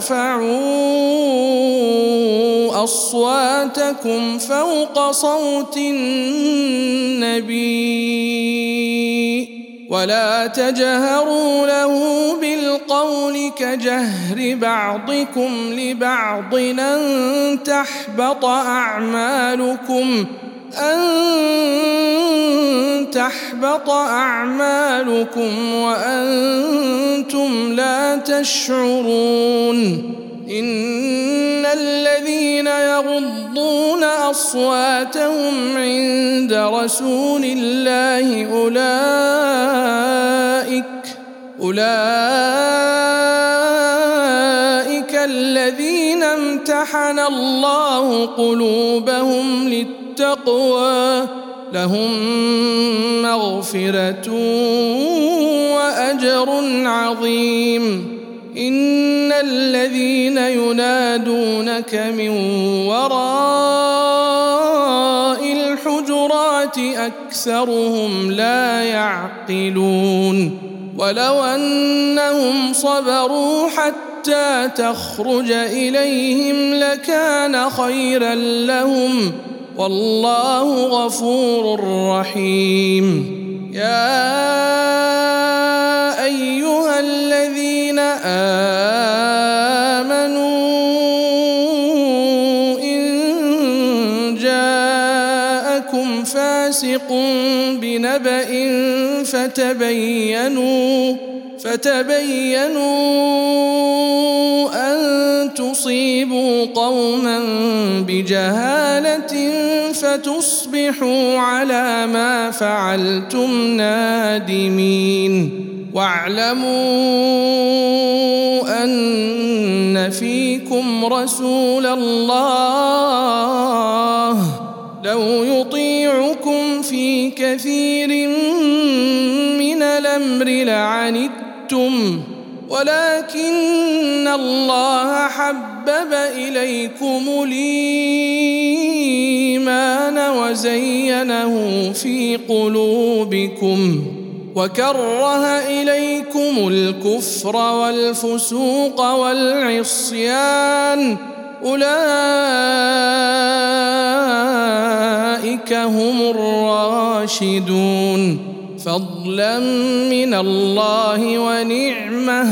ترفعوا أصواتكم فوق صوت النبي ولا تجهروا له بالقول كجهر بعضكم لبعض أن تحبط أعمالكم أن تحبط أعمالكم وأنتم لا تشعرون إن الذين يغضون أصواتهم عند رسول الله أولئك أولئك الذين امتحن الله قلوبهم للتقوى لهم مغفرة وأجر عظيم. إن الذين ينادونك من وراء الحجرات أكثرهم لا يعقلون. ولو أنهم صبروا حتى تخرج إليهم لكان خيرا لهم. والله غفور رحيم. يا أيها الذين آمنوا إن جاءكم فاسق بنبأ فتبينوا فتبينوا أن تصيبوا قوما بجهالة فتصبحوا على ما فعلتم نادمين. واعلموا أن فيكم رسول الله. لو يطيعكم في كثير من الأمر لعنتم. ولكن الله حبب إليكم الإيمان. وزينه في قلوبكم وكره إليكم الكفر والفسوق والعصيان أولئك هم الراشدون فضلا من الله ونعمة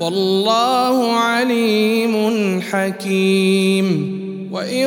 والله عليم حكيم وإن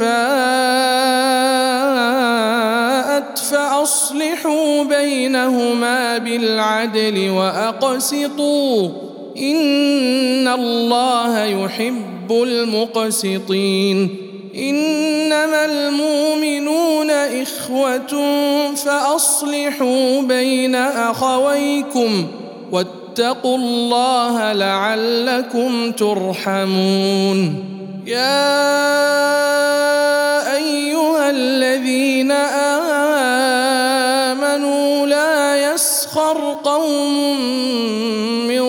بينهما بالعدل وأقسطوا. إن الله يحب المقسطين. إنما المؤمنون إخوة فأصلحوا بين أخويكم واتقوا الله لعلكم ترحمون. يا أيها الذين آمنوا قوم من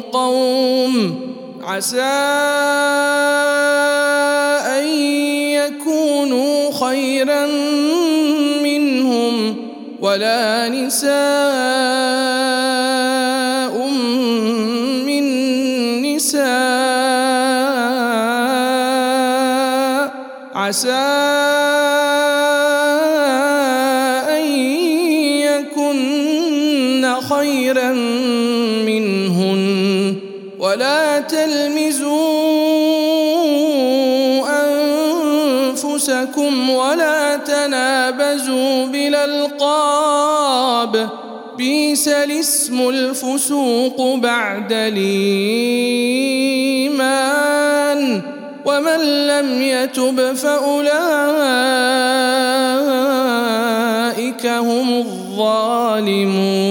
قوم. عسى خيرا منهم ولا نساء من نساء. عسى خيرا منهن ولا تلمزوا أنفسكم ولا تنابزوا بالألقاب. بئس الاسم الفسوق بعد الإيمان. ومن لم يتب فأولئك هم الظالمون.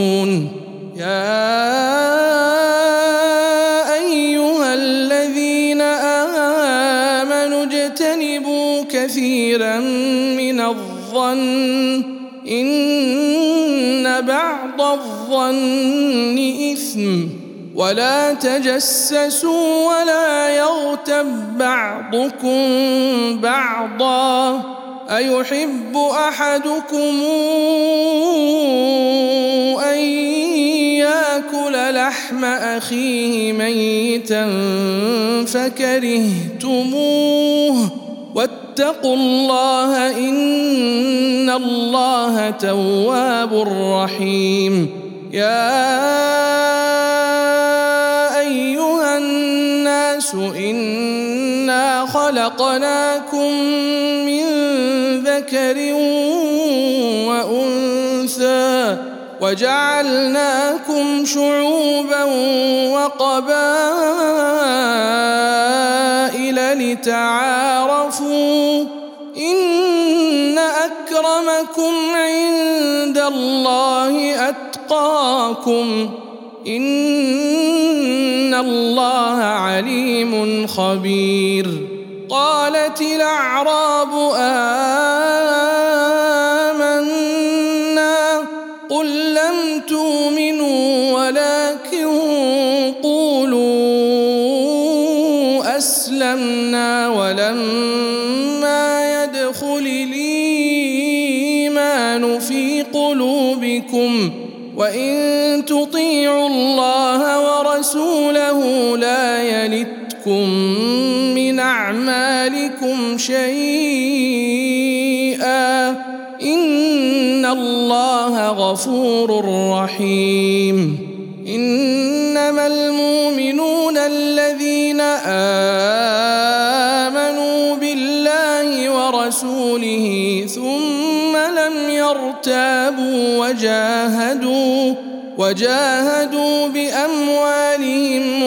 إن بعض الظن إثم ولا تجسسوا ولا يغتب بعضكم بعضا أيحب أحدكم أن يأكل لحم أخيه ميتا فكرهتموه واتقوا الله إن الله تواب رحيم. يا أيها الناس إنا خلقناكم من ذكر وأنثى وجعلناكم شعوبا وقبائل لتعارفوا ان اكرمكم عند الله اتقاكم ان الله عليم خبير قالت الاعراب امنا ولما يدخل الإيمان في قلوبكم وإن تطيعوا الله ورسوله لا يلتكم من أعمالكم شيئا إن الله غفور رحيم إنما المؤمنون ثم لم يرتابوا وجاهدوا وجاهدوا بأموالهم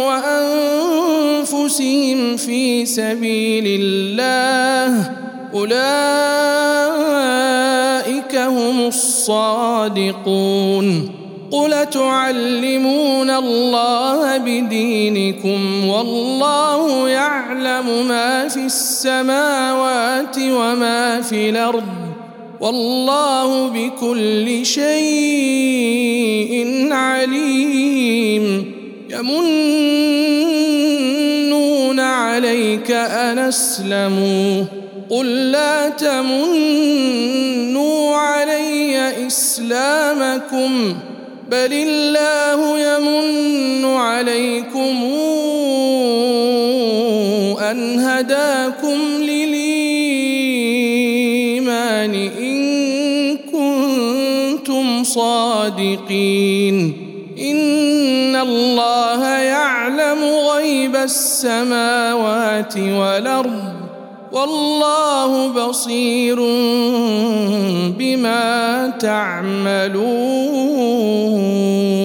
وأنفسهم في سبيل الله. أولئك هم الصادقون. قل تعلمون الله بدينكم والله يعلم ما في السماوات وما في الأرض. والله بكل شيء عليم. يمنون عليك أن أسلموا. قل لا تمنوا علي إسلامكم. بل الله يمن عليكم أن هداكم صادقين. إن الله يعلم غيب السماوات والأرض. والله بصير بما تعملون.